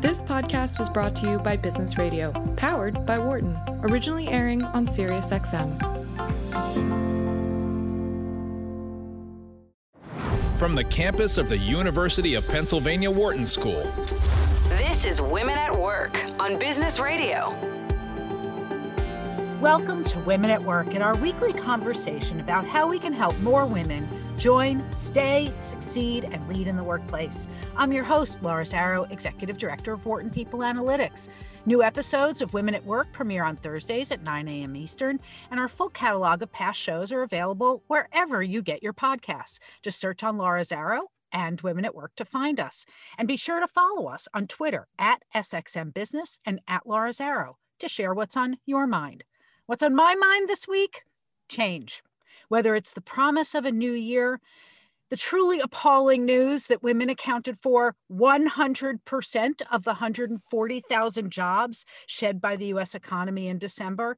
This podcast is brought to you by Business Radio, powered by Wharton, originally airing on SiriusXM. From the campus of the University of Pennsylvania Wharton School. This is Women at Work on Business Radio. Welcome to Women at Work and our weekly conversation about how we can help more women join, stay, succeed, and lead in the workplace. I'm your host, Laura Zarrow, Executive Director of Wharton People Analytics. New episodes of Women at Work premiere on Thursdays at 9 a.m. Eastern, and our full catalog of past shows are available wherever you get your podcasts. Just search on Laura Zarrow and Women at Work to find us. And be sure to follow us on Twitter at SXM Business and at Laura Zarrow to share what's on your mind. What's on my mind this week? Change. Whether it's the promise of a new year, the truly appalling news that women accounted for 100% of the 140,000 jobs shed by the US economy in December,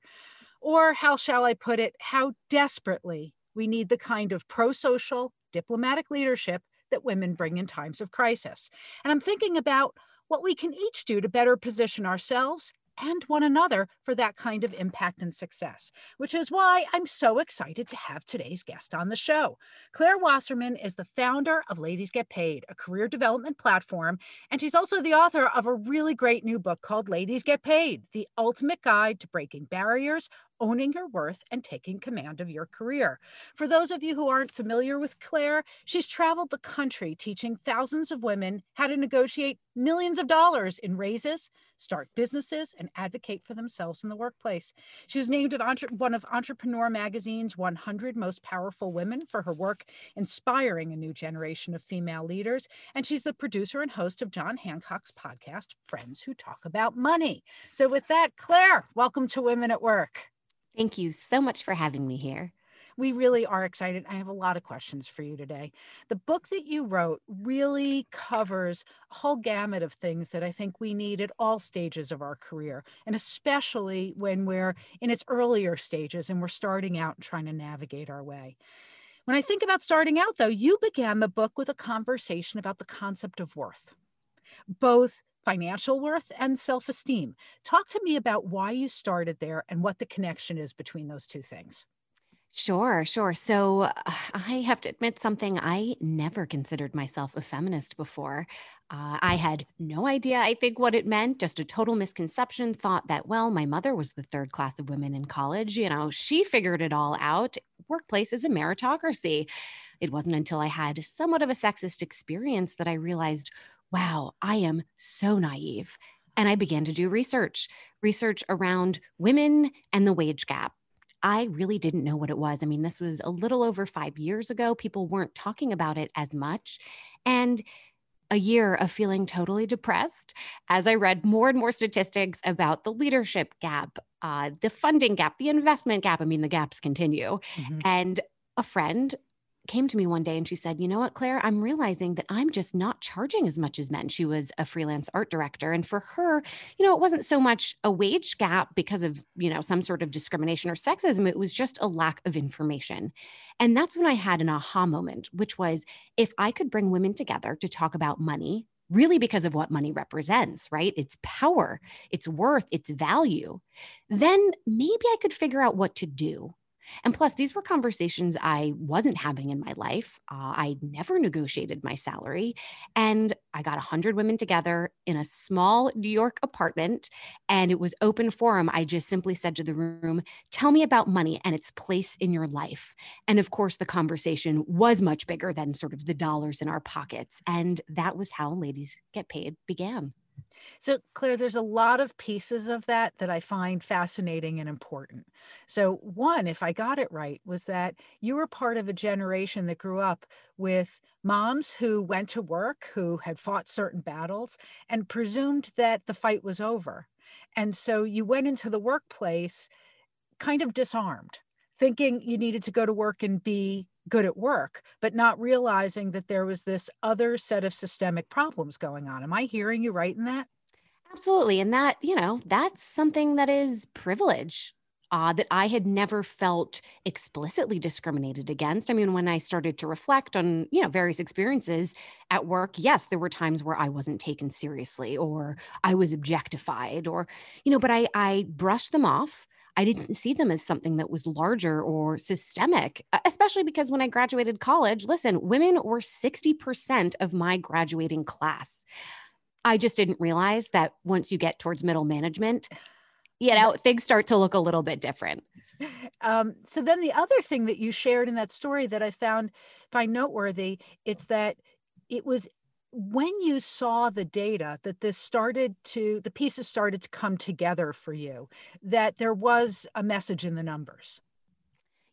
or how shall I put it, how desperately we need the kind of pro social diplomatic leadership that women bring in times of crisis. And I'm thinking about what we can each do to better position ourselves and one another for that kind of impact and success, which is why I'm so excited to have today's guest on the show. Claire Wasserman is the founder of Ladies Get Paid, a career development platform, and she's also the author of a really great new book called Ladies Get Paid The Ultimate Guide to Breaking Barriers, owning your worth and taking command of your career. For those of you who aren't familiar with Claire, she's traveled the country teaching thousands of women how to negotiate millions of dollars in raises, start businesses, and advocate for themselves in the workplace. She was named one of Entrepreneur Magazine's 100 Most Powerful Women for her work inspiring a new generation of female leaders. And she's the producer and host of John Hancock's podcast, Friends Who Talk About Money. So, with that, Claire, welcome to Women at Work. Thank you so much for having me here. We really are excited. I have a lot of questions for you today. The book that you wrote really covers a whole gamut of things that I think we need at all stages of our career, and especially when we're in its earlier stages and we're starting out and trying to navigate our way. When I think about starting out, though, you began the book with a conversation about the concept of worth, both financial worth and self esteem. Talk to me about why you started there and what the connection is between those two things. Sure, sure. So uh, I have to admit something. I never considered myself a feminist before. Uh, I had no idea, I think, what it meant, just a total misconception. Thought that, well, my mother was the third class of women in college. You know, she figured it all out. Workplace is a meritocracy. It wasn't until I had somewhat of a sexist experience that I realized wow, I am so naive. And I began to do research, research around women and the wage gap. I really didn't know what it was. I mean, this was a little over five years ago. People weren't talking about it as much. And a year of feeling totally depressed as I read more and more statistics about the leadership gap, uh, the funding gap, the investment gap. I mean, the gaps continue. Mm-hmm. And a friend came to me one day and she said, You know what, Claire, I'm realizing that I'm just not charging as much as men. She was a freelance art director. And for her, you know, it wasn't so much a wage gap because of, you know, some sort of discrimination or sexism. It was just a lack of information. And that's when I had an aha moment, which was if I could bring women together to talk about money, really because of what money represents, right? Its power, its worth, its value, then maybe I could figure out what to do and plus, these were conversations I wasn't having in my life. Uh, I never negotiated my salary. And I got 100 women together in a small New York apartment, and it was open forum. I just simply said to the room, Tell me about money and its place in your life. And of course, the conversation was much bigger than sort of the dollars in our pockets. And that was how Ladies Get Paid began. So, Claire, there's a lot of pieces of that that I find fascinating and important. So, one, if I got it right, was that you were part of a generation that grew up with moms who went to work, who had fought certain battles, and presumed that the fight was over. And so you went into the workplace kind of disarmed, thinking you needed to go to work and be good at work, but not realizing that there was this other set of systemic problems going on. Am I hearing you right in that? Absolutely. And that, you know, that's something that is privilege. uh, that I had never felt explicitly discriminated against. I mean, when I started to reflect on, you know, various experiences at work, yes, there were times where I wasn't taken seriously or I was objectified or, you know, but I, I brushed them off. I didn't see them as something that was larger or systemic, especially because when I graduated college, listen, women were 60% of my graduating class. I just didn't realize that once you get towards middle management, you know, things start to look a little bit different. Um, so then the other thing that you shared in that story that I found find noteworthy, it's that it was when you saw the data that this started to the pieces started to come together for you, that there was a message in the numbers.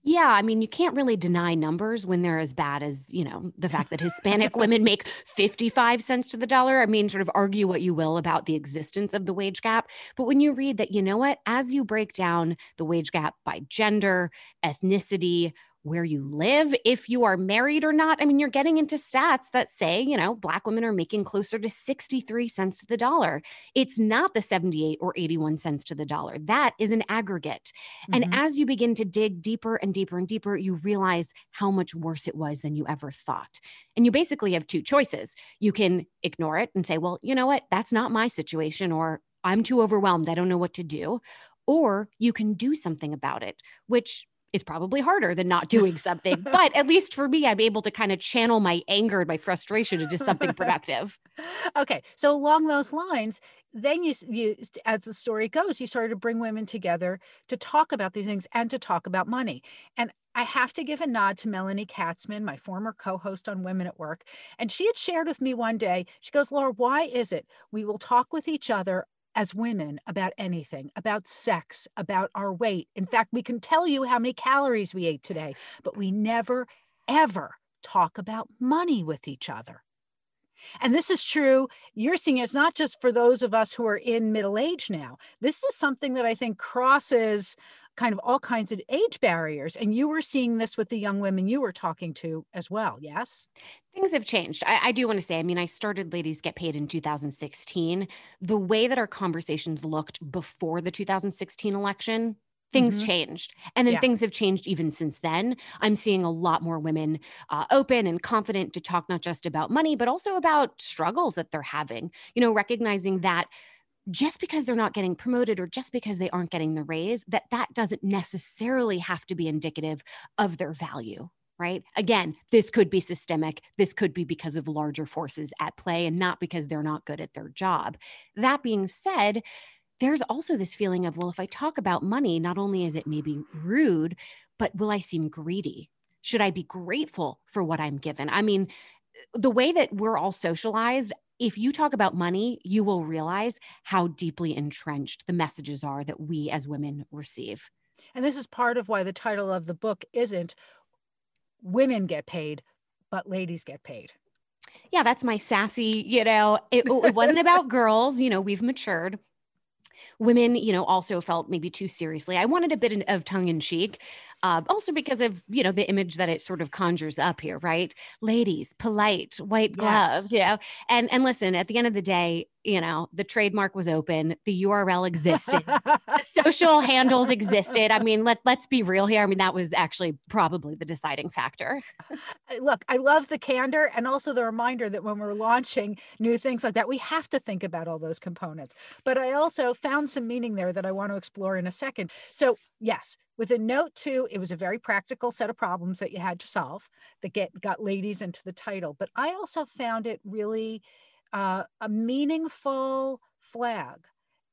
Yeah, I mean, you can't really deny numbers when they're as bad as, you know, the fact that Hispanic women make 55 cents to the dollar. I mean, sort of argue what you will about the existence of the wage gap. But when you read that, you know what, as you break down the wage gap by gender, ethnicity, where you live, if you are married or not. I mean, you're getting into stats that say, you know, Black women are making closer to 63 cents to the dollar. It's not the 78 or 81 cents to the dollar. That is an aggregate. Mm-hmm. And as you begin to dig deeper and deeper and deeper, you realize how much worse it was than you ever thought. And you basically have two choices. You can ignore it and say, well, you know what? That's not my situation, or I'm too overwhelmed. I don't know what to do. Or you can do something about it, which is probably harder than not doing something. but at least for me, I'm able to kind of channel my anger and my frustration into something productive. okay. So along those lines, then you, you as the story goes, you started to bring women together to talk about these things and to talk about money. And I have to give a nod to Melanie Katzman, my former co host on Women at Work. And she had shared with me one day, she goes, Laura, why is it we will talk with each other as women about anything, about sex, about our weight. In fact, we can tell you how many calories we ate today, but we never, ever talk about money with each other. And this is true. You're seeing it's not just for those of us who are in middle age now. This is something that I think crosses kind of all kinds of age barriers. And you were seeing this with the young women you were talking to as well. Yes. Things have changed. I, I, do want to say, I mean, I started Ladies Get Paid in 2016. The way that our conversations looked before the 2016 election, things mm-hmm. changed. And then yeah. things have changed even since then. I'm seeing a lot more women uh, open and confident to talk not just about money, but also about struggles that they're having, you know, recognizing that just because they're not getting promoted or just because they aren't getting the raise that that doesn't necessarily have to be indicative of their value right? Again this could be systemic. This could be because of larger forces at play and not because they're not good at their job. That being said there's also this feeling of well if i talk about money not only is it maybe rude but will i seem greedy? Should i be grateful for what i'm given? I mean the way that we're all socialized if you talk about money, you will realize how deeply entrenched the messages are that we as women receive. And this is part of why the title of the book isn't Women Get Paid, but Ladies Get Paid. Yeah, that's my sassy, you know, it, oh, it wasn't about girls, you know, we've matured. Women, you know, also felt maybe too seriously. I wanted a bit of tongue in cheek uh, also because of you know the image that it sort of conjures up here right? Ladies polite white gloves yes. you know? And and listen at the end of the day you know the trademark was open the url existed the social handles existed. I mean let, let's be real here. I mean that was actually probably the deciding factor. Look i love the candor and also the reminder that when we're launching new things like that we have to think about all those components. But i also found some meaning there that i want to explore in a second. So yes with a note too it was a very practical set of problems that you had to solve that get got ladies into the title but i also found it really uh, a meaningful flag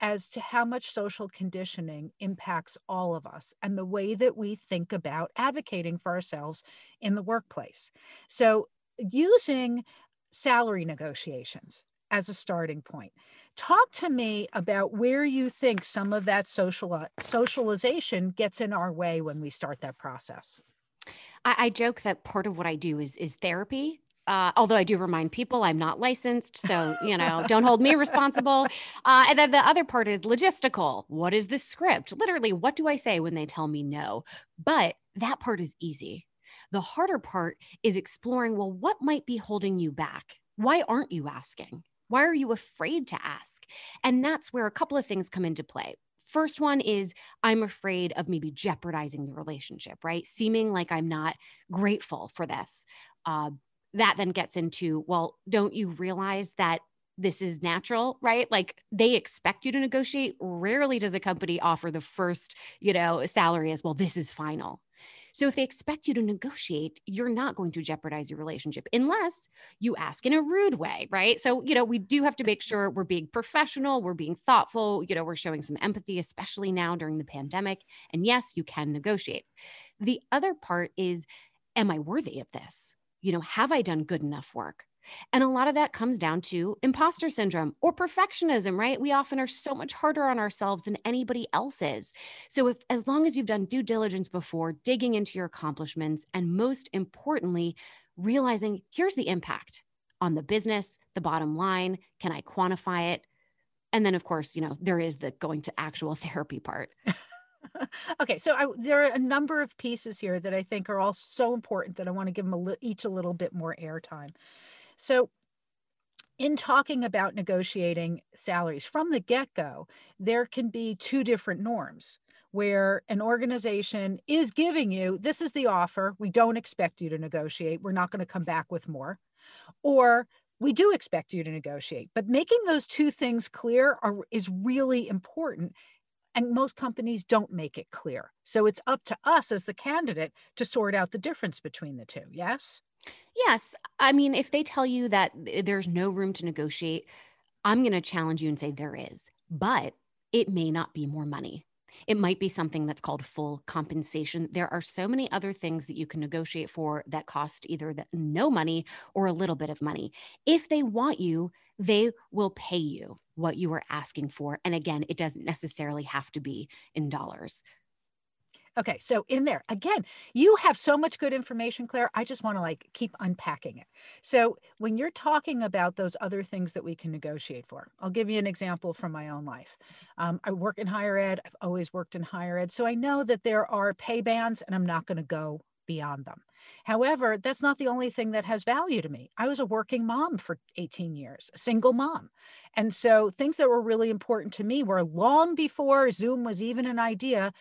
as to how much social conditioning impacts all of us and the way that we think about advocating for ourselves in the workplace. So, using salary negotiations as a starting point. Talk to me about where you think some of that social socialization gets in our way when we start that process. I, I joke that part of what I do is is therapy uh, although I do remind people I'm not licensed, so you know, don't hold me responsible. Uh, and then the other part is logistical. What is the script? Literally, what do I say when they tell me no? But that part is easy. The harder part is exploring. Well, what might be holding you back? Why aren't you asking? Why are you afraid to ask? And that's where a couple of things come into play. First one is I'm afraid of maybe jeopardizing the relationship, right? Seeming like I'm not grateful for this. Uh, that then gets into, well, don't you realize that this is natural, right? Like they expect you to negotiate. Rarely does a company offer the first, you know, salary as well. This is final. So if they expect you to negotiate, you're not going to jeopardize your relationship unless you ask in a rude way, right? So, you know, we do have to make sure we're being professional, we're being thoughtful, you know, we're showing some empathy, especially now during the pandemic. And yes, you can negotiate. The other part is, am I worthy of this? You know, have I done good enough work? And a lot of that comes down to imposter syndrome or perfectionism, right? We often are so much harder on ourselves than anybody else is. So if as long as you've done due diligence before, digging into your accomplishments and most importantly, realizing here's the impact on the business, the bottom line, can I quantify it? And then of course, you know, there is the going to actual therapy part. okay, so I, there are a number of pieces here that I think are all so important that I want to give them a li- each a little bit more airtime. So, in talking about negotiating salaries from the get go, there can be two different norms where an organization is giving you this is the offer. We don't expect you to negotiate. We're not going to come back with more. Or we do expect you to negotiate. But making those two things clear are, is really important. And most companies don't make it clear. So it's up to us as the candidate to sort out the difference between the two. Yes? Yes. I mean, if they tell you that eh, there's no room to negotiate, I'm going to challenge you and say there is, but it may not be more money. It might be something that's called full compensation. There are so many other things that you can negotiate for that cost either the, no money or a little bit of money. If they want you, they will pay you what you are asking for. And again, it doesn't necessarily have to be in dollars. Okay, so in there again, you have so much good information, Claire. I just want to like keep unpacking it. So when you're talking about those other things that we can negotiate for, I'll give you an example from my own life. Um, I work in higher ed. I've always worked in higher ed, so I know that there are pay bands, and I'm not going to go beyond them. However, that's not the only thing that has value to me. I was a working mom for 18 years, a single mom. And so things that were really important to me were long before Zoom was even an idea,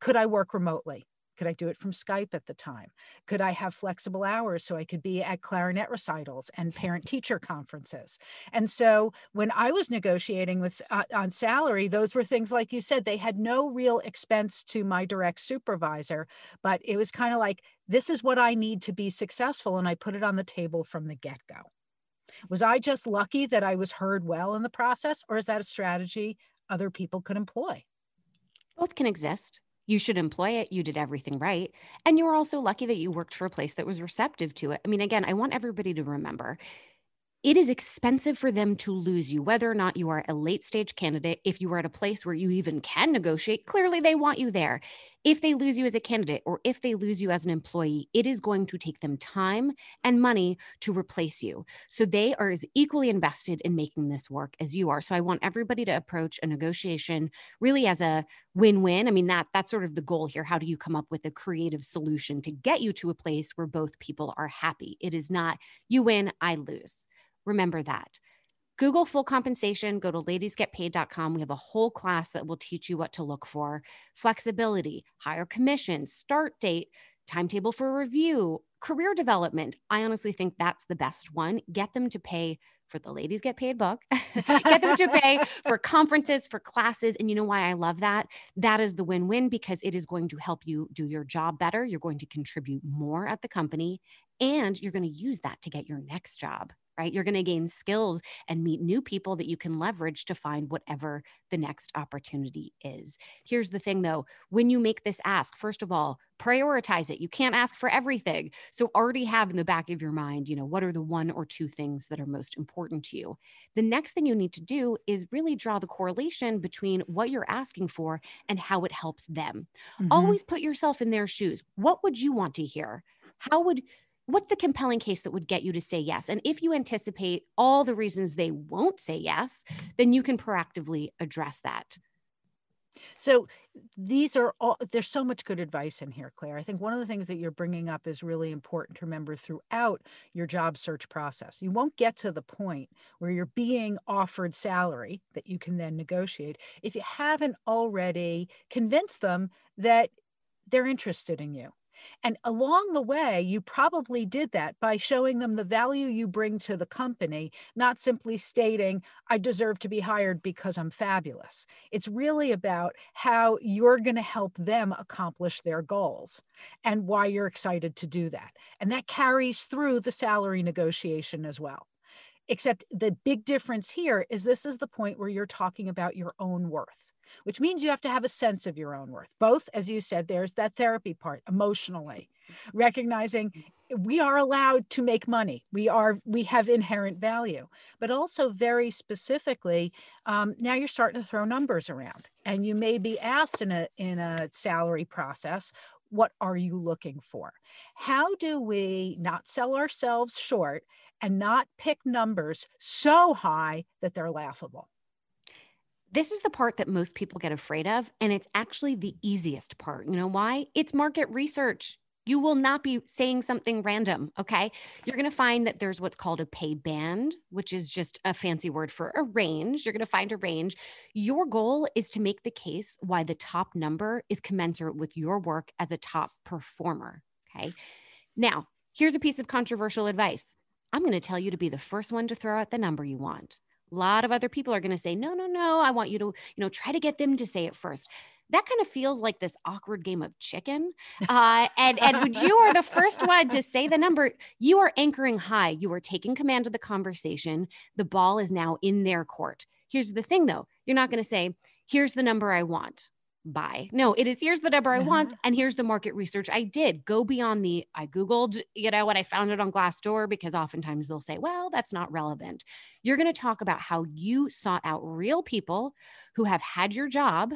could I work remotely? Could I do it from Skype at the time? Could I have flexible hours so I could be at clarinet recitals and parent teacher conferences? And so when I was negotiating with uh, on salary, those were things like you said, they had no real expense to my direct supervisor, but it was kind of like, this is what I need to be successful. And I put it on the table from the get go. Was I just lucky that I was heard well in the process, or is that a strategy other people could employ? Both can exist. You should employ it. You did everything right. And you were also lucky that you worked for a place that was receptive to it. I mean, again, I want everybody to remember it is expensive for them to lose you, whether or not you are a late stage candidate. If you are at a place where you even can negotiate, clearly they want you there. If they lose you as a candidate or if they lose you as an employee, it is going to take them time and money to replace you. So they are as equally invested in making this work as you are. So I want everybody to approach a negotiation really as a win-win. I mean that that's sort of the goal here. How do you come up with a creative solution to get you to a place where both people are happy? It is not you win, I lose. Remember that. Google full compensation, go to ladiesgetpaid.com. We have a whole class that will teach you what to look for flexibility, higher commissions, start date, timetable for review, career development. I honestly think that's the best one. Get them to pay for the ladies get paid book, get them to pay for conferences, for classes. And you know why I love that? That is the win win because it is going to help you do your job better. You're going to contribute more at the company, and you're going to use that to get your next job right? You're going to gain skills and meet new people that you can leverage to find whatever the next opportunity is. Here's the thing though when you make this ask, first of all, prioritize it. You can't ask for everything. So already have in the back of your mind, you know, what are the one or two things that are most important to you? The next thing you need to do is really draw the correlation between what you're asking for and how it helps them. Mm-hmm. Always put yourself in their shoes. What would you want to hear? How would what's the compelling case that would get you to say yes? And if you anticipate all the reasons they won't say yes, then you can proactively address that. So these are all, there's so much good advice in here, Claire. I think one of the things that you're bringing up is really important to remember throughout your job search process. You won't get to the point where you're being offered salary that you can then negotiate if you haven't already convinced them that they're interested in you and along the way, you probably did that by showing them the value you bring to the company, not simply stating, I deserve to be hired because I'm fabulous. It's really about how you're going to help them accomplish their goals and why you're excited to do that. And that carries through the salary negotiation as well. Except the big difference here is this is the point where you're talking about your own worth which means you have to have a sense of your own worth. Both, as you said, there's that therapy part emotionally, recognizing we are allowed to make money. We are we have inherent value, but also very specifically, um, now you're starting to throw numbers around, and you may be asked in a in a salary process. What are you looking for? How do we not sell ourselves short and not pick numbers so high that they're laughable? This is the part that most people get afraid of. And it's actually the easiest part. You know why? It's market research. You will not be saying something random. Okay. You're going to find that there's what's called a pay band, which is just a fancy word for a range. You're going to find a range. Your goal is to make the case why the top number is commensurate with your work as a top performer. Okay. Now, here's a piece of controversial advice I'm going to tell you to be the first one to throw out the number you want. A lot of other people are going to say, no, no, no, I want you to, you know, try to get them to say it first. That kind of feels like this awkward game of chicken. Uh, and, and when you are the first one to say the number, you are anchoring high. You are taking command of the conversation. The ball is now in their court. Here's the thing though you're not going to say, here's the number I want buy. No, it is here's the number I want uh-huh. and here's the market research I did. Go beyond the I googled, you know, what I found it on Glassdoor because oftentimes they'll say, "Well, that's not relevant." You're going to talk about how you sought out real people who have had your job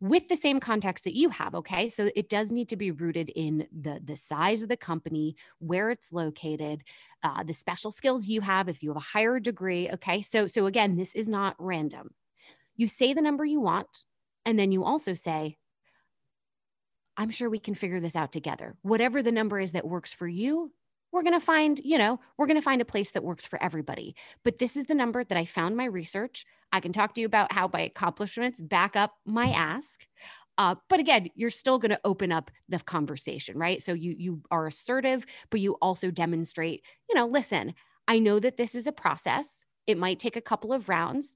with the same context that you have okay so it does need to be rooted in the the size of the company where it's located uh, the special skills you have if you have a higher degree okay so so again this is not random you say the number you want and then you also say, I'm sure we can figure this out together. Whatever the number is that works for you, we're going to find, you know, we're going to find a place that works for everybody. But this is the number that I found my research. I can talk to you about how my accomplishments back up my ask. Uh, but again, you're still going to open up the conversation, right? So you you are assertive, but you also demonstrate, you know, listen, I know that this is a process. It might take a couple of rounds.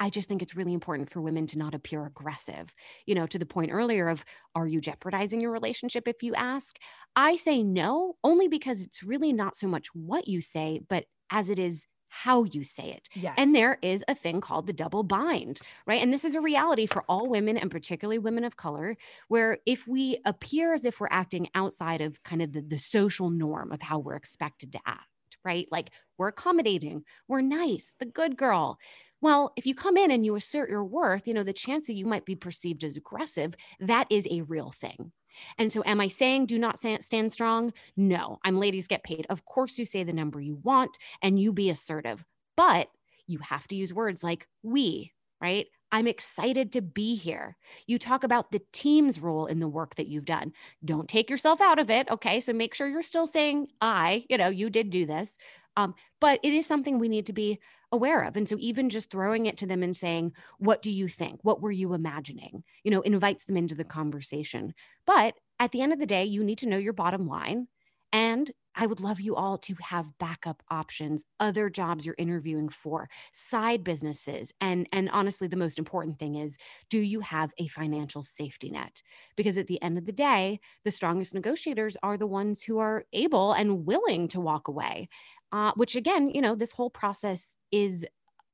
I just think it's really important for women to not appear aggressive. You know, to the point earlier of are you jeopardizing your relationship if you ask? I say no, only because it's really not so much what you say, but as it is how you say it. Yes. And there is a thing called the double bind, right? And this is a reality for all women and particularly women of color, where if we appear as if we're acting outside of kind of the, the social norm of how we're expected to act, right? Like we're accommodating, we're nice, the good girl. Well, if you come in and you assert your worth, you know, the chance that you might be perceived as aggressive, that is a real thing. And so, am I saying do not stand strong? No, I'm ladies get paid. Of course, you say the number you want and you be assertive, but you have to use words like we, right? I'm excited to be here. You talk about the team's role in the work that you've done. Don't take yourself out of it. Okay. So make sure you're still saying, I, you know, you did do this. Um, but it is something we need to be aware of. And so even just throwing it to them and saying, What do you think? What were you imagining? You know, invites them into the conversation. But at the end of the day, you need to know your bottom line. And I would love you all to have backup options, other jobs you're interviewing for, side businesses. And, and honestly, the most important thing is do you have a financial safety net? Because at the end of the day, the strongest negotiators are the ones who are able and willing to walk away uh, which again, you know, this whole process is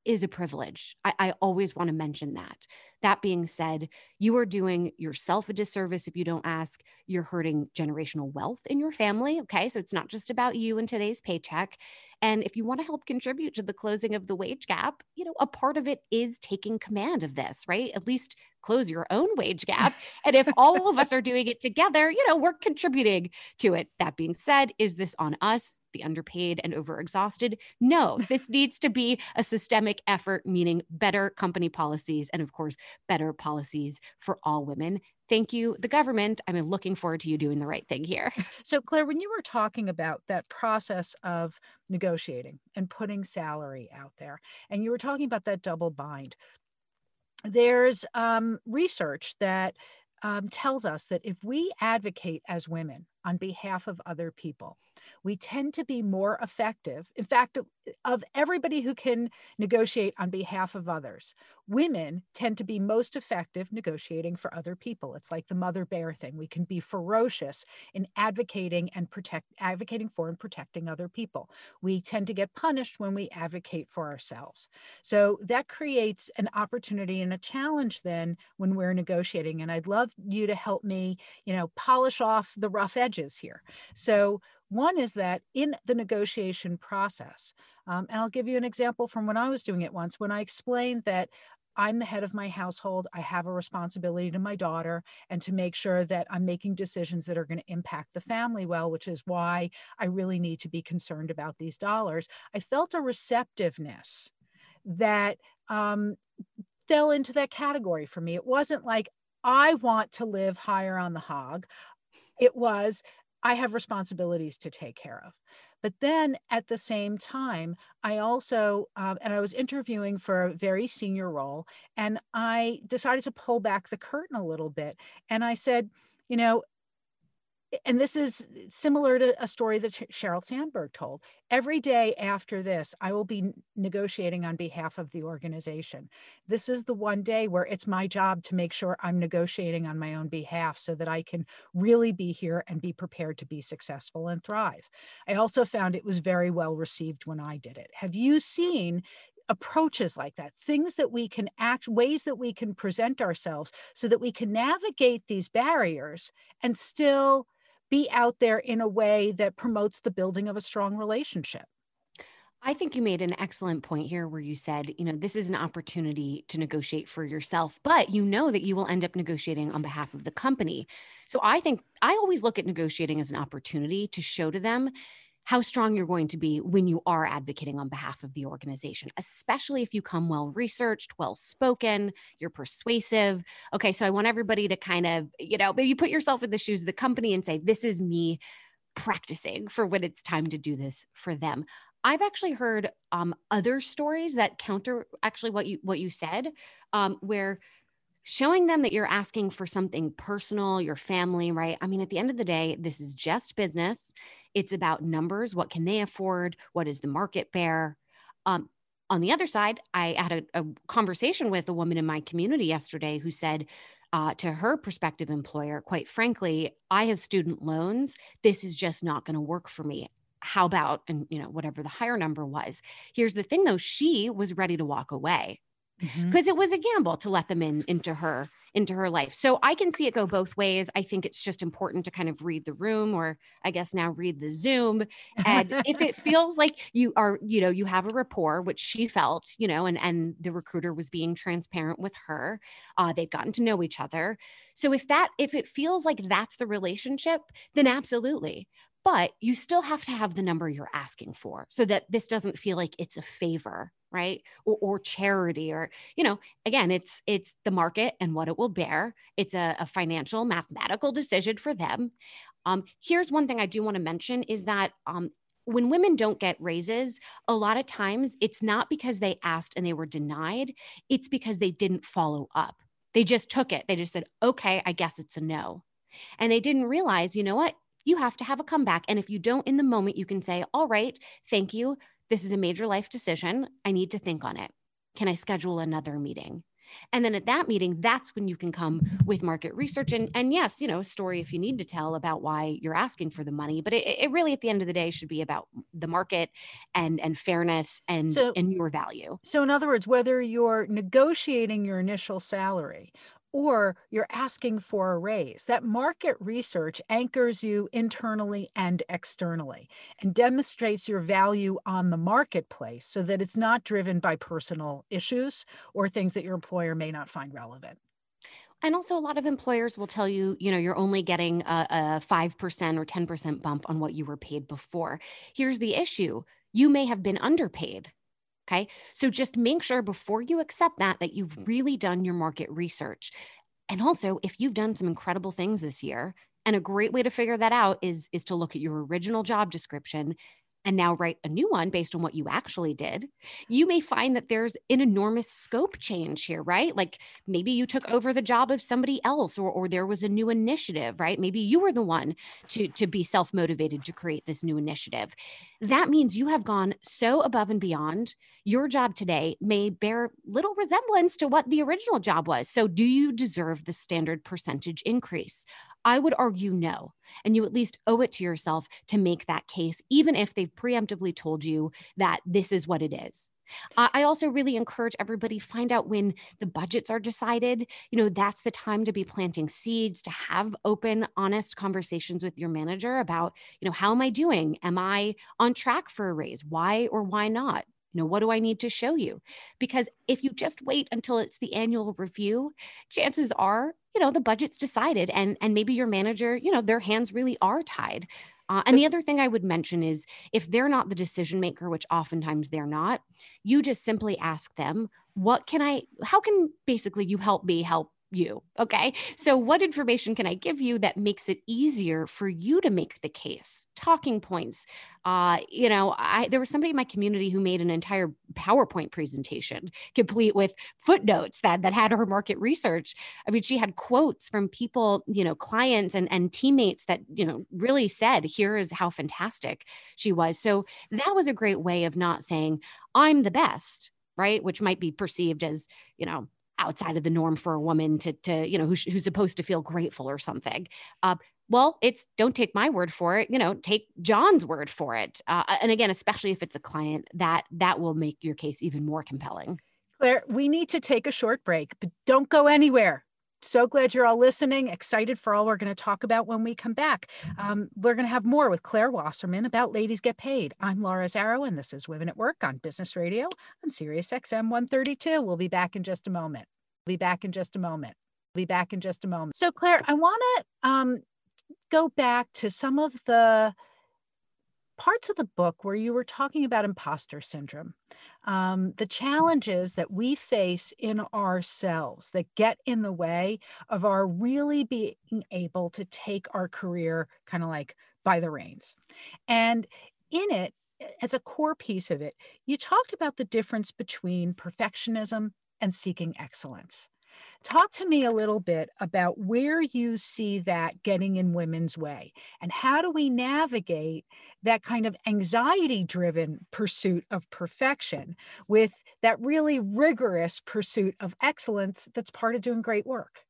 is a privilege. I, I always want to mention that. That being said, you are doing yourself a disservice if you don't ask. You're hurting generational wealth in your family. Okay. So it's not just about you and today's paycheck. And if you want to help contribute to the closing of the wage gap, you know, a part of it is taking command of this, right? At least close your own wage gap. And if all of us are doing it together, you know, we're contributing to it. That being said, is this on us, the underpaid and overexhausted? No, this needs to be a systemic effort, meaning better company policies and, of course, better policies for all women. Thank you, the government. I'm looking forward to you doing the right thing here. So, Claire, when you were talking about that process of negotiating and putting salary out there, and you were talking about that double bind, there's um, research that um, tells us that if we advocate as women on behalf of other people, we tend to be more effective. In fact, of everybody who can negotiate on behalf of others, women tend to be most effective negotiating for other people. It's like the mother bear thing. We can be ferocious in advocating and protect advocating for and protecting other people. We tend to get punished when we advocate for ourselves. So that creates an opportunity and a challenge then when we're negotiating. And I'd love you to help me, you know, polish off the rough edges here. So one is that in the negotiation process, um, and I'll give you an example from when I was doing it once, when I explained that I'm the head of my household. I have a responsibility to my daughter and to make sure that I'm making decisions that are going to impact the family well, which is why I really need to be concerned about these dollars. I felt a receptiveness that um, fell into that category for me. It wasn't like, I want to live higher on the hog. It was, I have responsibilities to take care of. But then at the same time, I also, um, and I was interviewing for a very senior role, and I decided to pull back the curtain a little bit. And I said, you know, and this is similar to a story that Sheryl Sandberg told. Every day after this, I will be negotiating on behalf of the organization. This is the one day where it's my job to make sure I'm negotiating on my own behalf so that I can really be here and be prepared to be successful and thrive. I also found it was very well received when I did it. Have you seen approaches like that, things that we can act, ways that we can present ourselves so that we can navigate these barriers and still be out there in a way that promotes the building of a strong relationship. I think you made an excellent point here where you said, you know, this is an opportunity to negotiate for yourself, but you know that you will end up negotiating on behalf of the company. So I think I always look at negotiating as an opportunity to show to them how strong you're going to be when you are advocating on behalf of the organization, especially if you come well researched, well spoken, you're persuasive. Okay, so I want everybody to kind of, you know, maybe put yourself in the shoes of the company and say, this is me practicing for when it's time to do this for them. I've actually heard um, other stories that counter actually what you what you said, um, where showing them that you're asking for something personal, your family, right? I mean, at the end of the day, this is just business. It's about numbers. What can they afford? What is the market bear? Um, on the other side, I had a, a, conversation with a woman in my community yesterday who said uh, to her prospective employer, quite frankly, I have student loans. This is just not going to work for me. How about, and you know, whatever the higher number was. Here's the thing though, she was ready to walk away because mm-hmm. it was a gamble to let them in into her into her life. So I can see it go both ways. I think it's just important to kind of read the room or I guess now read the Zoom. And if it feels like you are, you know, you have a rapport, which she felt, you know, and and the recruiter was being transparent with her. Uh, they'd gotten to know each other. So if that if it feels like that's the relationship, then absolutely but you still have to have the number you're asking for so that this doesn't feel like it's a favor right or, or, charity or you know again it's it's the market and what it will bear it's a, a financial mathematical decision for them um, here's one thing i do want to mention is that um, when women don't get raises, a lot of times it's not because they asked and they were denied, it's because they didn't follow up. They just took it. They just said, okay, I guess it's a no. And they didn't realize, you know what? You have to have a comeback. And if you don't in the moment, you can say, all right, thank you. This is a major life decision. I need to think on it. Can I schedule another meeting? And then at that meeting, that's when you can come with market research and, and yes, you know, a story if you need to tell about why you're asking for the money. But it, it really, at the end of the day, should be about the market and and fairness and so, and your value. So, in other words, whether you're negotiating your initial salary or you're asking for a raise. That market research anchors you internally and externally and demonstrates your value on the marketplace so that it's not driven by personal issues or things that your employer may not find relevant. And also, a lot of employers will tell you, you know, you're only getting a, a 5% or 10% bump on what you were paid before. Here's the issue you may have been underpaid. Okay. So just make sure before you accept that, that you've really done your market research. And also, if you've done some incredible things this year, and a great way to figure that out is, is to look at your original job description and now write a new one based on what you actually did, you may find that there's an enormous scope change here, right? Like maybe you took over the job of somebody else or, or there was a new initiative, right? Maybe you were the one to, to be self motivated to create this new initiative. That means you have gone so above and beyond. Your job today may bear little resemblance to what the original job was. So, do you deserve the standard percentage increase? I would argue no. And you at least owe it to yourself to make that case, even if they've preemptively told you that this is what it is. I also really encourage everybody find out when the budgets are decided. You know, that's the time to be planting seeds, to have open, honest conversations with your manager about, you know, how am I doing? Am I on track for a raise? Why or why not? You know, what do I need to show you? Because if you just wait until it's the annual review, chances are you know the budget's decided and and maybe your manager you know their hands really are tied uh, and the other thing I would mention is if they're not the decision maker, which oftentimes they're not, you just simply ask them, what can I, how can basically you help me help you. Okay. So, what information can I give you that makes it easier for you to make the case? Talking points. Uh, you know, I there was somebody in my community who made an entire PowerPoint presentation, complete with footnotes that that had her market research. I mean, she had quotes from people, you know, clients and and teammates that you know really said, "Here is how fantastic she was." So that was a great way of not saying, "I'm the best." Right, which might be perceived as, you know, outside of the norm for a woman to to you know who's, who's supposed to feel grateful or something. Uh, well it's don't take my word for it you know take john's word for it. Uh, and again especially if it's a client that that will make your case even more compelling. Claire we need to take a short break but don't go anywhere so glad you're all listening. Excited for all we're going to talk about when we come back. Um, we're going to have more with Claire Wasserman about Ladies Get Paid. I'm Laura Zarrow, and this is Women at Work on Business Radio on Sirius XM 132. We'll be back in just a moment. We'll be back in just a moment. We'll be back in just a moment. So, Claire, I want to um, go back to some of the parts of the book where you were talking about imposter syndrome, um, the challenges that we face in ourselves that get in the way of our really being able to take our career kind of like by the reins. And in it, as a core piece of it, you talked about the difference between perfectionism and seeking excellence. Talk to me a little bit about where you see that getting in women's way and how do we navigate that kind of anxiety driven pursuit of perfection with that really rigorous pursuit of excellence that's part of doing great work?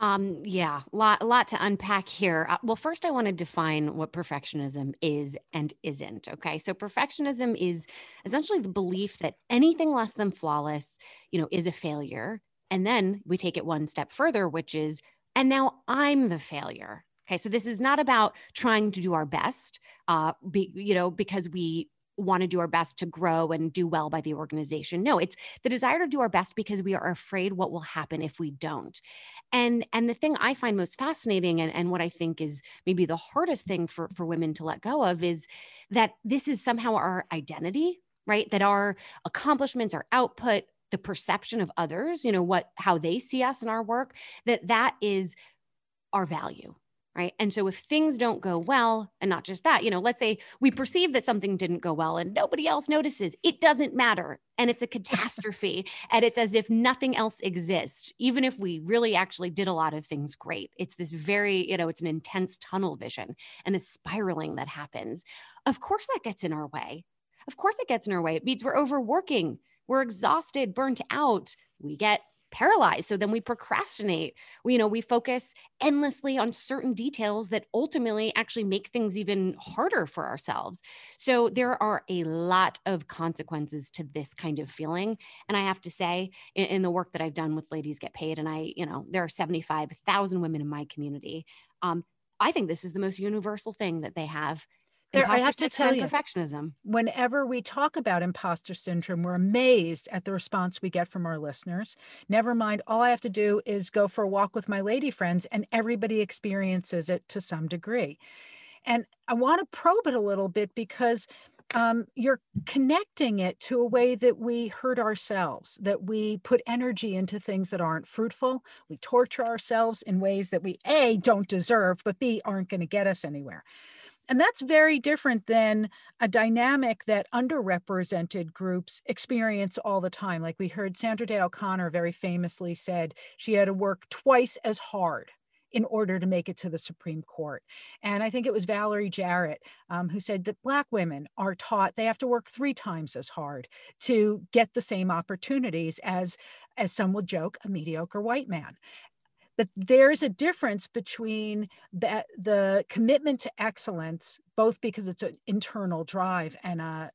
Um, yeah, lot, a lot to unpack here. Uh, well, first, I want to define what perfectionism is and isn't. Okay, so perfectionism is essentially the belief that anything less than flawless, you know, is a failure, and then we take it one step further, which is, and now I'm the failure. Okay, so this is not about trying to do our best, uh, be, you know, because we want to do our best to grow and do well by the organization. No, it's the desire to do our best because we are afraid what will happen if we don't. And and the thing I find most fascinating and, and what I think is maybe the hardest thing for, for women to let go of is that this is somehow our identity, right? That our accomplishments, our output, the perception of others, you know, what how they see us in our work, that that is our value right? And so if things don't go well and not just that you know let's say we perceive that something didn't go well and nobody else notices it doesn't matter and it's a catastrophe and it's as if nothing else exists even if we really actually did a lot of things great. It's this very you know it's an intense tunnel vision and a spiraling that happens. Of course that gets in our way. Of course it gets in our way. It means we're overworking we're exhausted burnt out we get paralyzed. So then we procrastinate. We, you know, we focus endlessly on certain details that ultimately actually make things even harder for ourselves. So there are a lot of consequences to this kind of feeling. And I have to say, in, in the work that I've done with Ladies Get Paid, and I, you know, there are 75,000 women in my community. Um, I think this is the most universal thing that they have There, I have to tell you, perfectionism. whenever we talk about imposter syndrome, we're amazed at the response we get from our listeners. Never mind, all I have to do is go for a walk with my lady friends, and everybody experiences it to some degree. And I want to probe it a little bit because um, you're connecting it to a way that we hurt ourselves, that we put energy into things that aren't fruitful. We torture ourselves in ways that we, A, don't deserve, but B, aren't going to get us anywhere. And that's very different than a dynamic that underrepresented groups experience all the time. Like we heard Sandra Day O'Connor very famously said she had to work twice as hard in order to make it to the Supreme Court. And I think it was Valerie Jarrett um, who said that Black women are taught they have to work three times as hard to get the same opportunities as, as some will joke, a mediocre white man. But there's a difference between that the commitment to excellence, both because it's an internal drive and a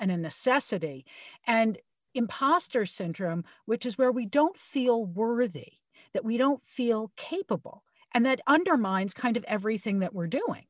and a necessity, and imposter syndrome, which is where we don't feel worthy that we don't feel capable. And that undermines kind of everything that we're doing.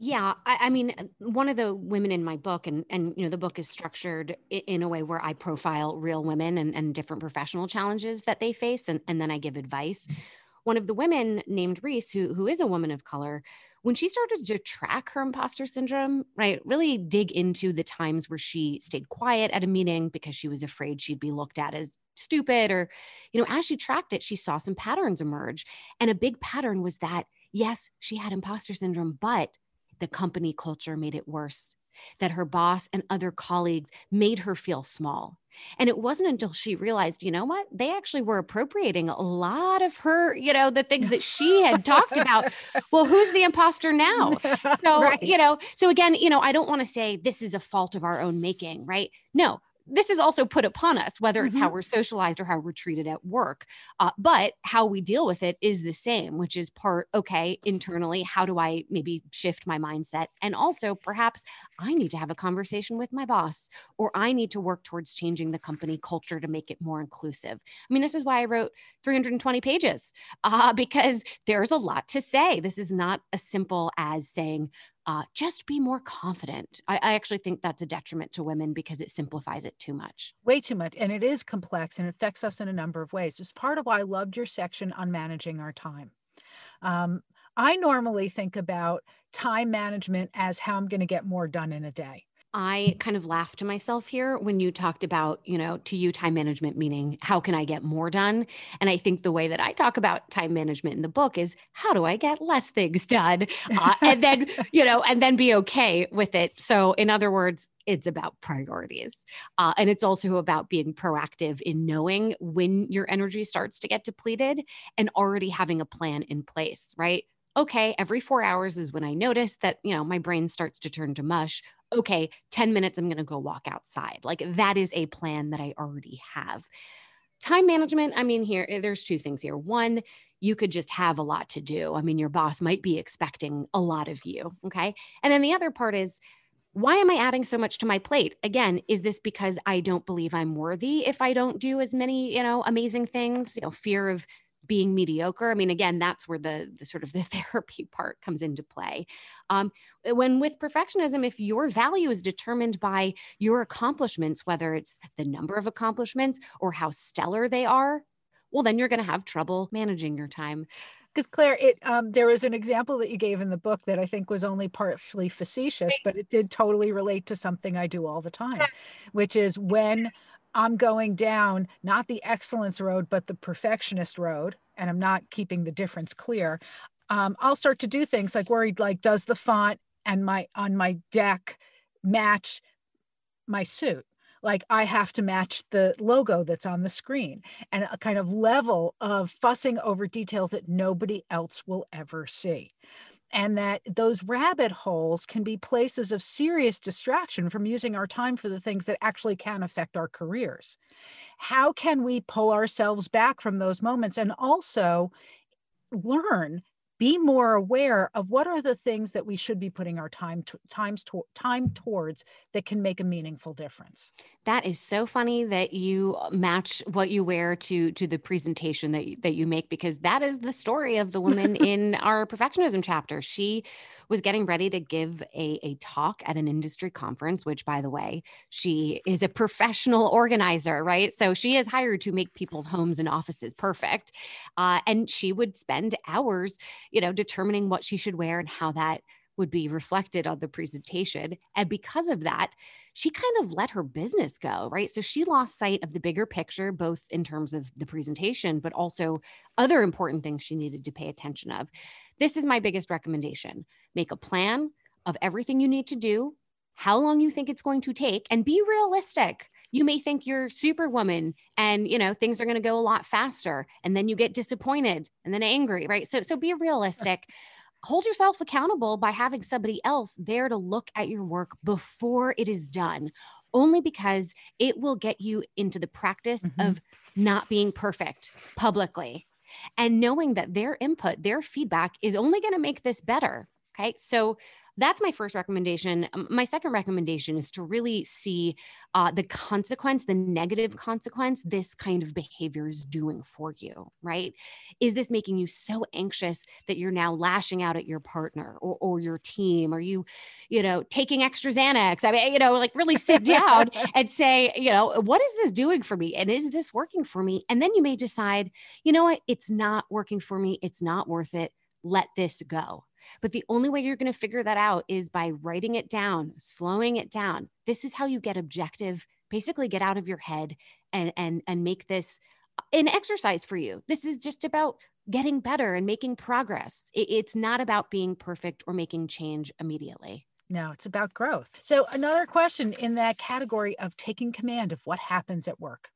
Yeah, I, I, mean, one of the women in my book, and and you know, the book is structured in a way where I profile real women and, and different professional challenges that they face, and, and then I give advice. Mm-hmm. One of the women named Reese, who who is a woman of color, when she started to track her imposter syndrome, right, really dig into the times where she stayed quiet at a meeting because she was afraid she'd be looked at as stupid, or you know, as she tracked it, she saw some patterns emerge, and a big pattern was that yes, she had imposter syndrome, but the company culture made it worse, that her boss and other colleagues made her feel small. And it wasn't until she realized, you know what, they actually were appropriating a lot of her, you know, the things that she had talked about. Well, who's the imposter now? So, right. you know, so again, you know, I don't want to say this is a fault of our own making, right? No, this is also put upon us, whether it's mm-hmm. how we're socialized or how we're treated at work. Uh, but how we deal with it is the same, which is part, okay, internally, how do I maybe shift my mindset? And also, perhaps I need to have a conversation with my boss, or I need to work towards changing the company culture to make it more inclusive. I mean, this is why I wrote 320 pages, uh, because there's a lot to say. This is not as simple as saying, uh, just be more confident. I, I, actually think that's a detriment to women because it simplifies it too much. Way too much. And it is complex and affects us in a number of ways. It's part of why I loved your section on managing our time. Um, I normally think about time management as how I'm going to get more done in a day. I kind of laughed to myself here when you talked about, you know, to you, time management meaning how can I get more done? And I think the way that I talk about time management in the book is how do I get less things done? Uh, and then, you know, and then be okay with it. So, in other words, it's about priorities. Uh, and it's also about being proactive in knowing when your energy starts to get depleted and already having a plan in place, right? Okay, every four hours is when I notice that, you know, my brain starts to turn to mush okay, 10 minutes, I'm going to go walk outside. Like that is a plan that I already have. Time management, I mean, here, eh, there's two things here. One, you could just have a lot to do. I mean, your boss might be expecting a lot of you. Okay. And then the other part is, why am I adding so much to my plate? Again, is this because I don't believe I'm worthy if I don't do as many, you know, amazing things? You know, fear of being mediocre. I mean, again, that's where the, the sort of the therapy part comes into play. Um, when with perfectionism, if your value is determined by your accomplishments, whether it's the number of accomplishments or how stellar they are, well, then you're going to have trouble managing your time. Because Claire, it um, there was an example that you gave in the book that I think was only partially facetious, but it did totally relate to something I do all the time, which is when I'm going down not the excellence road, but the perfectionist road, and I'm not keeping the difference clear. Um, I'll start to do things like worried, like does the font and my on my deck match my suit? Like I have to match the logo that's on the screen, and a kind of level of fussing over details that nobody else will ever see and that those rabbit holes can be places of serious distraction from using our time for the things that actually can affect our careers. How can we pull ourselves back from those moments and also learn be more aware of what are the things that we should be putting our time to, times to, time towards that can make a meaningful difference. That is so funny that you match what you wear to to the presentation that you, that you make because that is the story of the woman in our perfectionism chapter. She was getting ready to give a, a talk at an industry conference, which, by the way, she is a professional organizer, right? So she is hired to make people's homes and offices perfect. Uh, and she would spend hours, you know, determining what she should wear and how that would be reflected on the presentation. And because of that, she kind of let her business go, right? So she lost sight of the bigger picture, both in terms of the presentation, but also other important things she needed to pay attention of. This is my biggest recommendation. Make a plan of everything you need to do, how long you think it's going to take, and be realistic. You may think you're superwoman and you know things are going to go a lot faster and then you get disappointed and then angry, right? So so be realistic. Hold yourself accountable by having somebody else there to look at your work before it is done only because it will get you into the practice mm-hmm. of not being perfect publicly and knowing that their input, their feedback is only going to make this better. Okay. So that's my first recommendation. My second recommendation is to really see uh, the consequence, the negative consequence this kind of behavior is doing for you, right? Is this making you so anxious that you're now lashing out at your partner or, or your team? Are you, you know, taking extra Xanax? I mean, you know, like really sit down and say, you know, what is this doing for me? And is this working for me? And then you may decide, you know what, it's not working for me. It's not worth it. Let this go but the only way you're going to figure that out is by writing it down, slowing it down. This is how you get objective, basically get out of your head and and and make this an exercise for you. This is just about getting better and making progress. It's not about being perfect or making change immediately. No, it's about growth. So, another question in that category of taking command of what happens at work.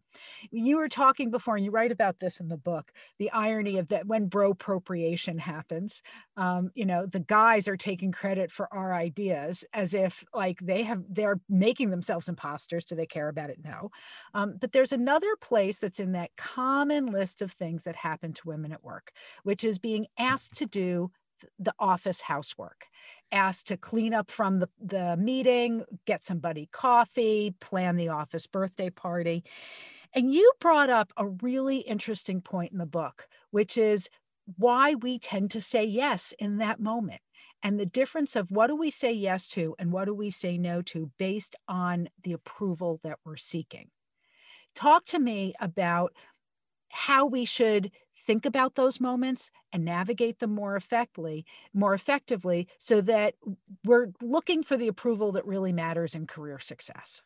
You were talking before, and you write about this in the book the irony of that when bro appropriation happens, um, you know, the guys are taking credit for our ideas as if like they have, they're making themselves imposters. Do they care about it? No. Um, but there's another place that's in that common list of things that happen to women at work, which is being asked to do the office housework asked to clean up from the, the meeting get somebody coffee plan the office birthday party and you brought up a really interesting point in the book, which is why we tend to say yes in that moment and the difference of what do we say yes to and what do we say no to based on the approval that we're seeking. Talk to me about how we should think about those moments and navigate them more effectively more effectively so that we're looking for the approval that really matters in career success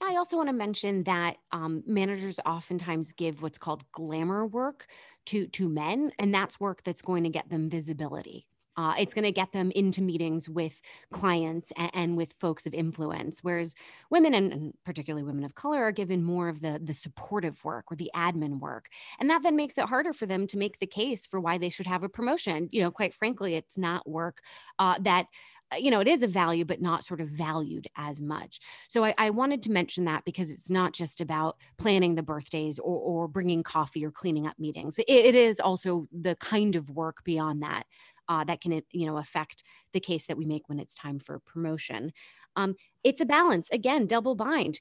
I also want to mention that um, managers oftentimes give what's called glamour work to to men, and that's work that's going to get them visibility. Uh, it's going to get them into meetings with clients and, and, with folks of influence, whereas women and, and, particularly women of color are given more of the the supportive work or the admin work, and that then makes it harder for them to make the case for why they should have a promotion. You know, quite frankly, it's not work uh, that uh, you know, it is a value, but not sort of valued as much. So I, I wanted to mention that because it's not just about planning the birthdays or, or bringing coffee or cleaning up meetings. It, it is also the kind of work beyond that uh, that can, you know, affect the case that we make when it's time for promotion. Um, it's a balance. Again, double bind.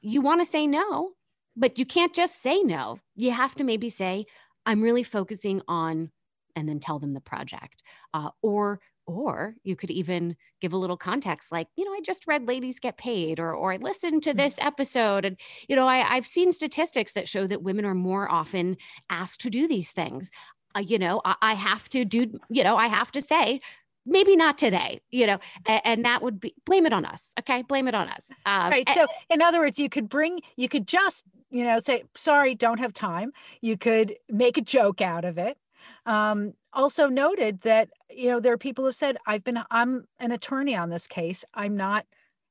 You want to say no, but you can't just say no. You have to maybe say, I'm really focusing on and then tell them the project. Uh, or or you could even give a little context like you know i just read ladies get paid or or i listened to this episode and you know I, i've seen statistics that show that women are more often asked to do these things uh, you know I, I, have to do you know i have to say maybe not today you know and, and that would be blame it on us okay? Blame it on us. Um, right so in other words you could bring you could just you know say sorry don't have time. You could make a joke out of it. Um, also noted that you know there are people who said i've been i'm an attorney on this case. I'm not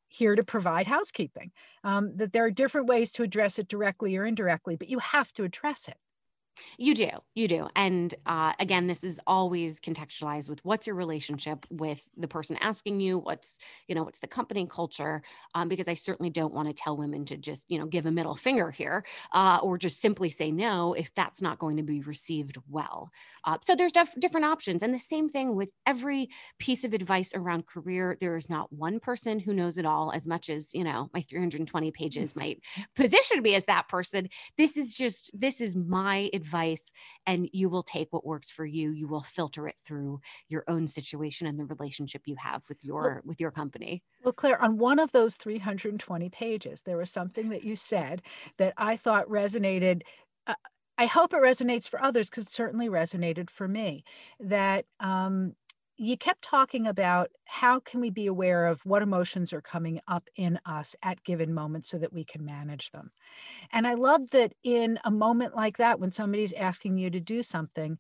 here to provide housekeeping. Um, that there are different ways to address it directly or indirectly but you have to address it You do, you do. And uh, again, this is always contextualized with what's your relationship with the person asking you, what's, you know, what's the company culture, um, because I certainly don't want to tell women to just, you know, give a middle finger here uh, or just simply say no if that's not going to be received well. Uh, so there's def- different options. And the same thing with every piece of advice around career. There is not one person who knows it all as much as, you know, my 320 pages might position me as that person. This is just, this is my advice and you will take what works for you you will filter it through your own situation and the relationship you have with your well, with your company well claire on one of those 320 pages there was something that you said that i thought resonated uh, I hope it resonates for others because it certainly resonated for me. That um, you kept talking about how can we be aware of what emotions are coming up in us at given moments so that we can manage them. And i love that in a moment like that when somebody's asking you to do something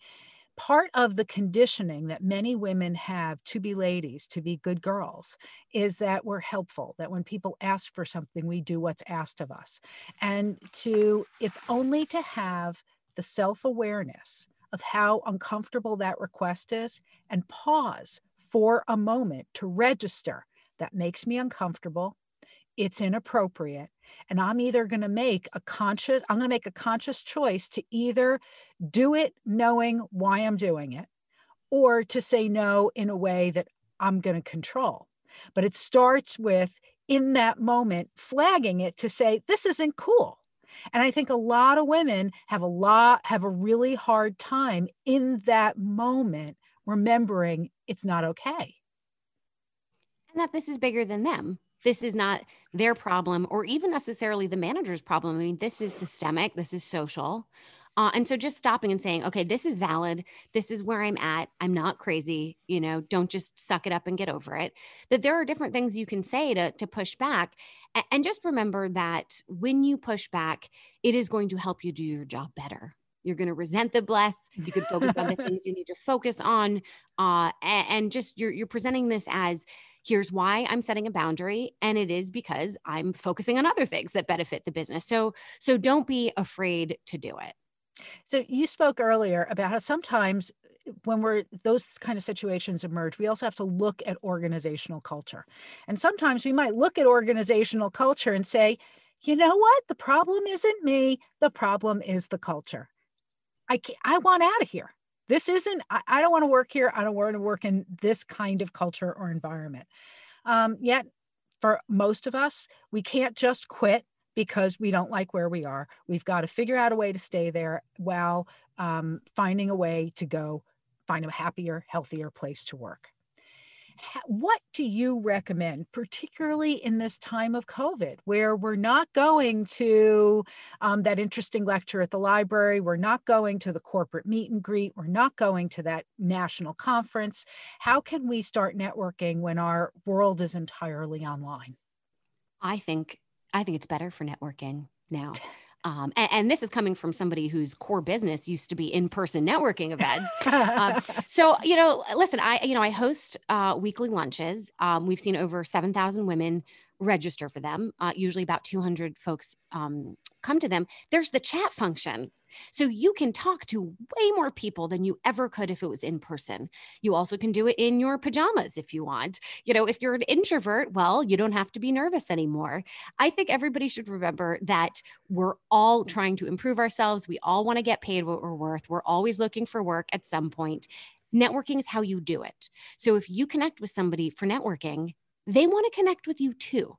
part of the conditioning that many women have to be ladies to be good girls is that we're helpful that when people ask for something we do what's asked of us. And to if only to have the self-awareness of how uncomfortable that request is and pause for a moment to register that makes me uncomfortable. It's inappropriate. And I'm either going to make a conscious, I'm going to make a conscious choice to either do it knowing why I'm doing it or to say no in a way that I'm going to control. But it starts with in that moment flagging it to say, this isn't cool. And I think a lot of women have a lot, have a really hard time in that moment remembering it's not okay. And that this is bigger than them. This is not their problem or even necessarily the manager's problem. I mean, this is systemic, this is social. Uh, and so just stopping and saying, okay, this is valid. This is where I'm at. I'm not crazy. You know, don't just suck it up and get over it. That there are different things you can say to, to push back. And just remember that when you push back, it is going to help you do your job better. You're going to resent the bless. You can focus on the things you need to focus on. Uh, and just you're, you're presenting this as, here's why I'm setting a boundary and it is because I'm focusing on other things that benefit the business. So so don't be afraid to do it. So you spoke earlier about how sometimes eh, when we're those kind of situations emerge, we also have to look at organizational culture. And sometimes we might look at organizational culture and say, you know what? The problem isn't me. The problem is the culture. I, I want out of here. This isn't, I, I don't want to work here. I don't want to work in this kind of culture or environment. Um, yet, for most of us, we can't just quit because we don't like where we are. We've got to figure out a way to stay there while um, finding a way to go find a happier, healthier place to work. What do you recommend, particularly in this time of COVID, where we're not going to um, that interesting lecture at the library, we're not going to the corporate meet and greet, we're not going to that national conference? How can we start networking when our world is entirely online? I think I think it's better for networking now. Um, and, and, this is coming from somebody whose core business used to be in-person networking events. um, so, you know, listen, I, you know, I host uh, weekly lunches. Um, we've seen over 7,000 women register for them. Uh, usually about 200 folks um, come to them. There's the chat function so you can talk to way more people than you ever could if it was in person. You also can do it in your pajamas if you want. You know, if you're an introvert, well, you don't have to be nervous anymore. I think everybody should remember that we're all trying to improve ourselves. We all want to get paid what we're worth. We're always looking for work at some point. Networking is how you do it. So if you connect with somebody for networking, they want to connect with you too.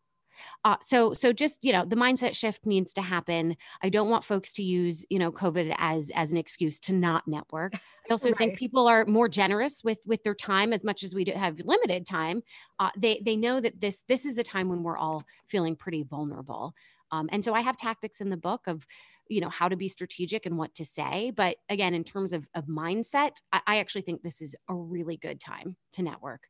Uh, so so just you know the mindset shift needs to happen. I don't want folks to use you know COVID as as an excuse to not network. I also right. think people are more generous with with their time as much as we have limited time. Uh, they they know that this this is a time when we're all feeling pretty vulnerable. Um, and so I have tactics in the book of you know how to be strategic and what to say but again in terms of, of mindset I, I actually think this is a really good time to network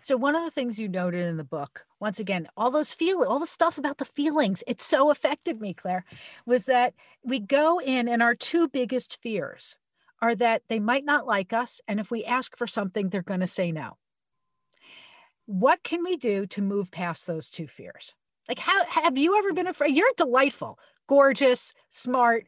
so one of the things you noted in the book, once again, all those feel all the stuff about the feelings, it so affected me, Claire, was that we go in and our two biggest fears are that they might not like us. And if we ask for something, they're going to say no. What can we do to move past those two fears? Like, how have you ever been afraid? You're delightful, gorgeous, smart,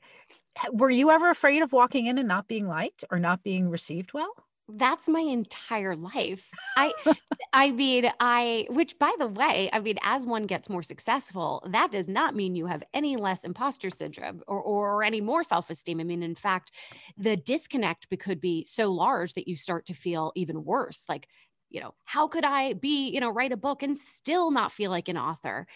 were you ever afraid of walking in and not being liked or not being received well? That's my entire life. I I mean, I which by the way, I mean, as one gets more successful, that does not mean you have any less imposter syndrome or or any more self-esteem. I mean, in fact, the disconnect could be so large that you start to feel even worse. Like, you know, how could I be, you know, write a book and still not feel like an author?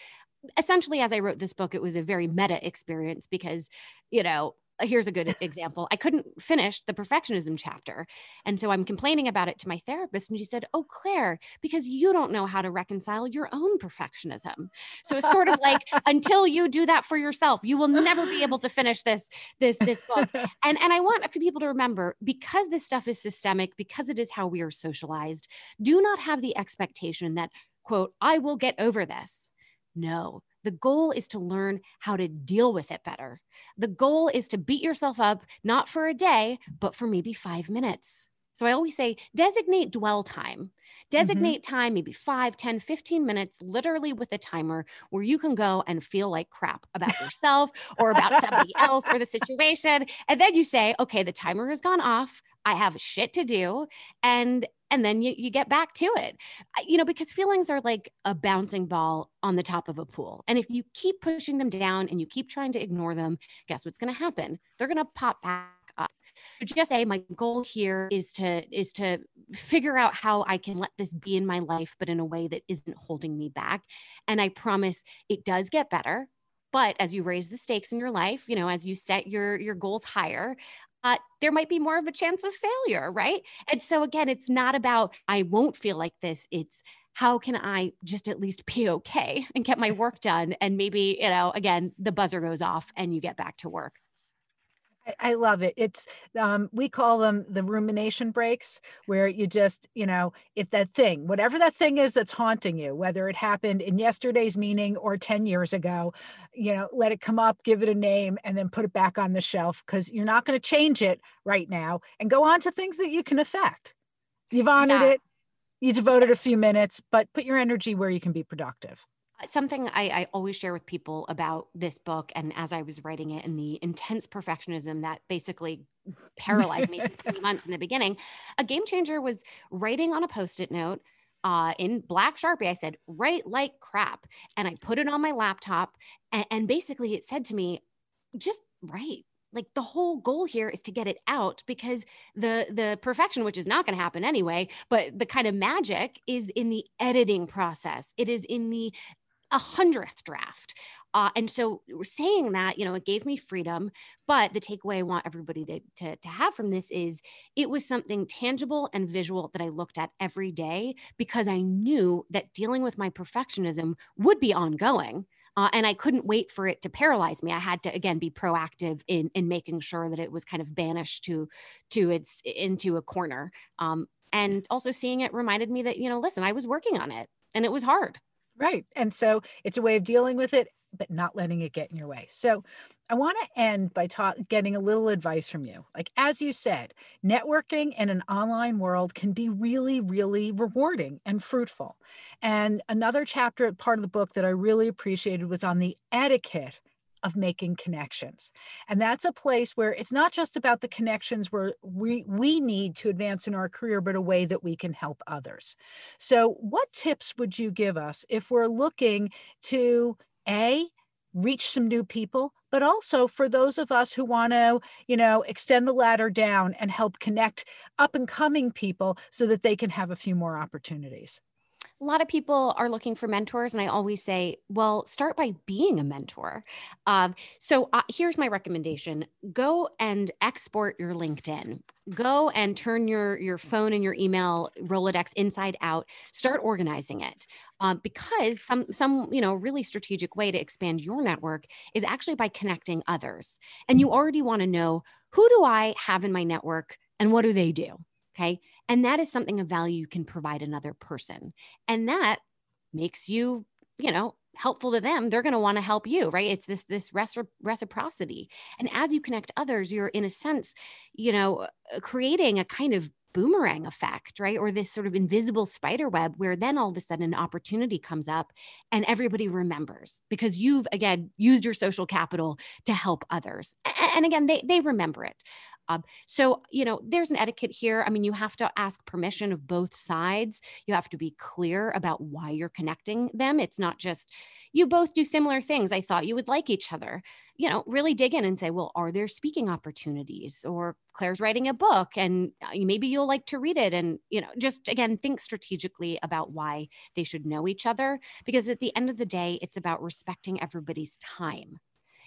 Essentially, as I wrote this book, it was a very meta experience because, you know, here's a good example. I couldn't finish the perfectionism chapter. And so I'm complaining about it to my therapist. And she said, Oh, Claire, because you don't know how to reconcile your own perfectionism. So it's sort of like until you do that for yourself, you will never be able to finish this, this, this book. And, and I want for people to remember because this stuff is systemic, because it is how we are socialized, do not have the expectation that, quote, I will get over this. No, the goal is to learn how to deal with it better. The goal is to beat yourself up, not for a day, but for maybe five minutes. So I always say designate dwell time. Mm-hmm. Designate mm-hmm. time, maybe 5, 10, 15 minutes, literally with a timer where you can go and feel like crap about yourself or about somebody else or the situation. And then you say, okay, the timer has gone off. I have shit to do. And and then you, you get back to it you know because feelings are like a bouncing ball on the top of a pool and if you keep pushing them down and you keep trying to ignore them guess what's going to happen they're going to pop back just say my goal here is to is to figure out how i can let this be in my life but in a way that isn't holding me back and i promise it does get better but as you raise the stakes in your life you know as you set your your goals higher uh, there might be more of a chance of failure, right? And so, again, it's not about I won't feel like this. It's how can I just at least be okay and get my work done? And maybe, you know, again, the buzzer goes off and you get back to work. I love it. It's um, we call them the rumination breaks, where you just, you know, if that thing, whatever that thing is that's haunting you, whether it happened in yesterday's meeting or 10 years ago, you know, let it come up, give it a name, and then put it back on the shelf because you're not going to change it right now and go on to things that you can affect. You've honored yeah. it, you devoted a few minutes, but put your energy where you can be productive something I, I, always share with people about this book and as i was writing it and the intense perfectionism that basically paralyzed me for three months in the beginning a game changer was writing on a post-it note uh, in black sharpie. I said write like crap. And i put it on my laptop and, and basically it said to me just write. Like the whole goal here is to get it out because the the perfection which is not going to happen anyway but the kind of magic is in the editing process. It is in the a hundredth draft. Uh, and so saying that, you know, it gave me freedom. But the takeaway I want everybody to, to, to have from this is it was something tangible and visual that I looked at every day because I knew that dealing with my perfectionism would be ongoing. Uh, and I couldn't wait for it to paralyze me. I had to again be proactive in in making sure that it was kind of banished to to its into a corner. Um, and also seeing it reminded me that you know, listen, I was working on it, and it was hard. Right. And so it's a way of dealing with it, but not letting it get in your way. So I want to end by ta- getting a little advice from you. Like, as you said, networking in an online world can be really, really rewarding and fruitful. And another chapter, part of the book that I really appreciated was on the etiquette of making connections. And that's a place where it's not just about the connections where we, we need to advance in our career, but a way that we can help others. So, what tips would you give us if we're looking to A, reach some new people, but also for those of us who want to, you know, extend the ladder down and help connect up and coming people so that they can have a few more opportunities? A lot of people are looking for mentors and i always say well start by being a mentor. Um, so uh, here's my recommendation. Go and export your linkedin. Go and turn your your phone and your email rolodex inside out. Start organizing it. Um, because some some you know really strategic way to expand your network is actually by connecting others. And you already want to know who do i have in my network and what do they do Okay. And that is something of value you can provide another person. And that makes you, you know, helpful to them they're going to want to help you right it's this this reciprocity and as you connect others you're in a sense you know uh, creating a kind of boomerang effect, right? Or this sort of invisible spider web where then all of a sudden an opportunity comes up and everybody remembers because you've again used your social capital to help others. And again, they they remember it. Um, so, you know, there's an etiquette here. I mean, you have to ask permission of both sides. You have to be clear about why you're connecting them. It's not just you both do similar things. I thought you would like each other. You know, really dig in and say, well, are there speaking opportunities? Or Claire's writing a book and uh, maybe you'll like to read it. And, you know, just again, think strategically about why they should know each other. Because at the end of the day, it's about respecting everybody's time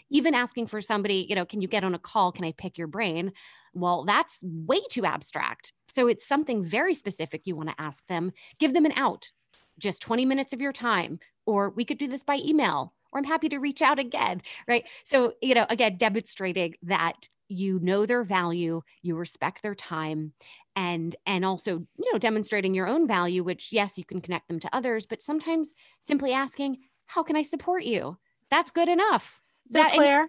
even asking for somebody, you know, can you get on a call? Can I pick your brain? Well, that's way too abstract. So it's something very specific you want to ask them. Give them an out, just 20 minutes of your time, or we could do this by email, or I'm happy to reach out again, right? So, you know, again, demonstrating that you know their value, you respect their time, and and also you know demonstrating your own value which yes you can connect them to others but sometimes simply asking how can i support you that's good enough so, that, Claire,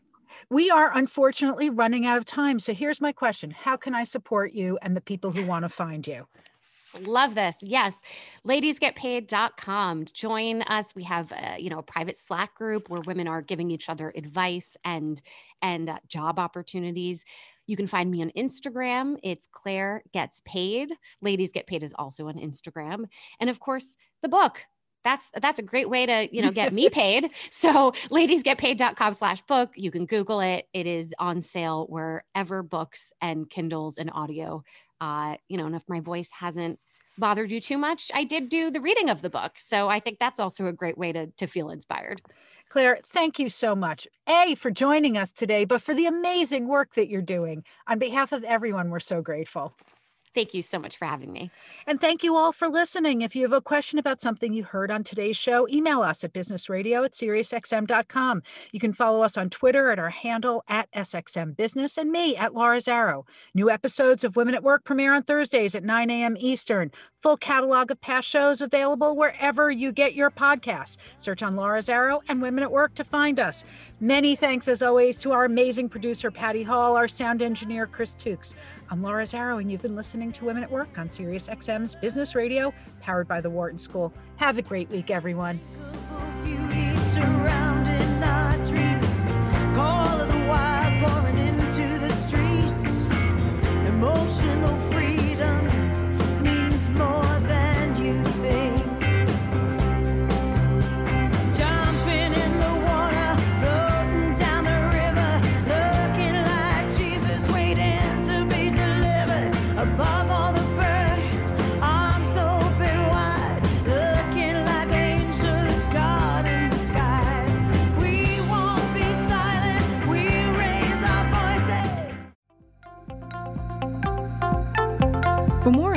we are unfortunately running out of time. So here's my question How can I support you and the people who want to find you? Love this. Yes. Ladiesgetpaid.com. Join us. We have a, you know, a private Slack group where women are giving each other advice and and uh, job opportunities. You can find me on Instagram. It's Claire Gets Paid. Ladies Get Paid is also on Instagram. And of course, the book, that's that's a great way to you know get me paid so ladiesgetpaid.com slash book you can google it it is on sale wherever books and kindles and audio uh you know and if my voice hasn't bothered you too much i did do the reading of the book so i think that's also a great way to to feel inspired Claire, thank you so much. A, for joining us today, but for the amazing work that you're doing. On behalf of everyone, we're so grateful. Thank you so much for having me. And thank you all for listening. If you have a question about something you heard on today's show, email us at businessradio at SiriusXM.com. You can follow us on Twitter at our handle at SXM Business and me at Laura Zarrow. New episodes of Women at Work premiere on Thursdays at 9 a.m. Eastern. Full catalog of past shows available wherever you get your podcasts. Search on Laura Zarrow and Women at Work to find us. Many thanks, as always, to our amazing producer, Patty Hall, our sound engineer, Chris Tukes. I'm Laura Zarrow, and you've been listening to Women at Work on Sirius XM's Business Radio, powered by the Wharton School. Have a great week, everyone. Emotional freedom